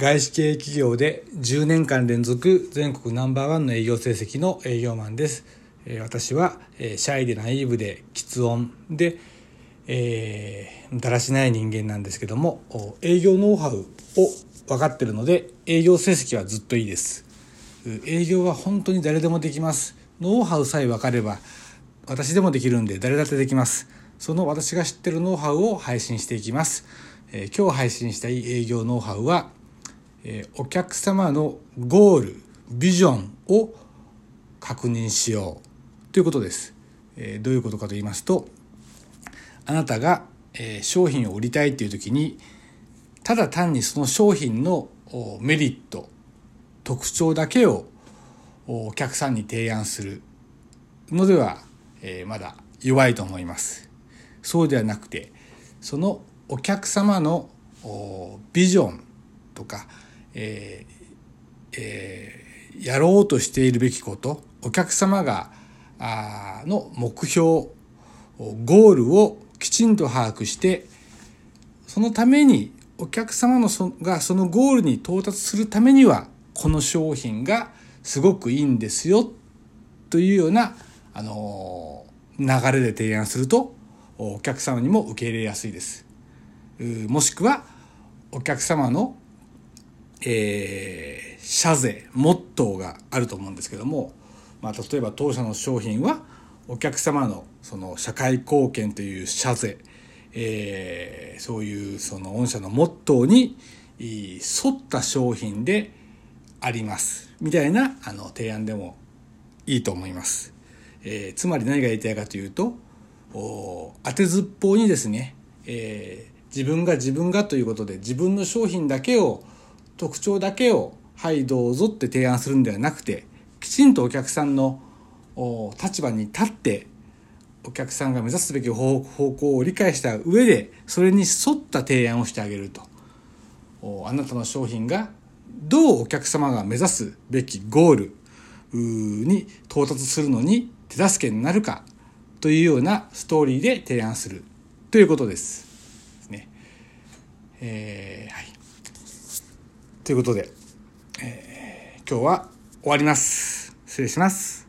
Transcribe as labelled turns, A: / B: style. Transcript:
A: 外資系企業で10年間連続全国ナンバーワンの営業成績の営業マンです。私はシャイでナイーブで喫音で、えー、だらしない人間なんですけども営業ノウハウを分かってるので営業成績はずっといいです。営業は本当に誰でもできます。ノウハウさえ分かれば私でもできるんで誰だってできます。その私が知ってるノウハウを配信していきます、えー、今日配信したい営業ノウハウは、え、お客様のゴールビジョンを確認しようということです、え、どういうことかと言いますとあなたが、え、商品を売りたいっていう時にただ単にその商品のメリット特徴だけをお客さんに提案するのでは、え、まだ弱いと思います。そうではなくてそのお客様のビジョンとか、えーえー、やろうとしているべきことお客様があの目標ゴールをきちんと把握してそのためにお客様のそがそのゴールに到達するためにはこの商品がすごくいいんですよというような、あの流れで提案するとお客様にも受け入れやすいです。もしくはお客様の、えー、社税モットーがあると思うんですけども、まあ、例えば当社の商品はお客様のその社会貢献という社税、えー、そういうその御社のモットーに沿った商品でありますみたいなあの提案でもいいと思います。えー、つまり何が言いたいかというと当てずっぽうにですね、えー、自分が自分がということで自分の商品だけを特徴だけをはいどうぞって提案するんではなくてきちんとお客さんの立場に立ってお客さんが目指すべき方向を理解した上でそれに沿った提案をしてあげるとあなたの商品がどうお客様が目指すべきゴールに到達するのに手助けになるかというようなストーリーで提案するということです。ねえー、はい。ということで、えー、今日は終わります。失礼します。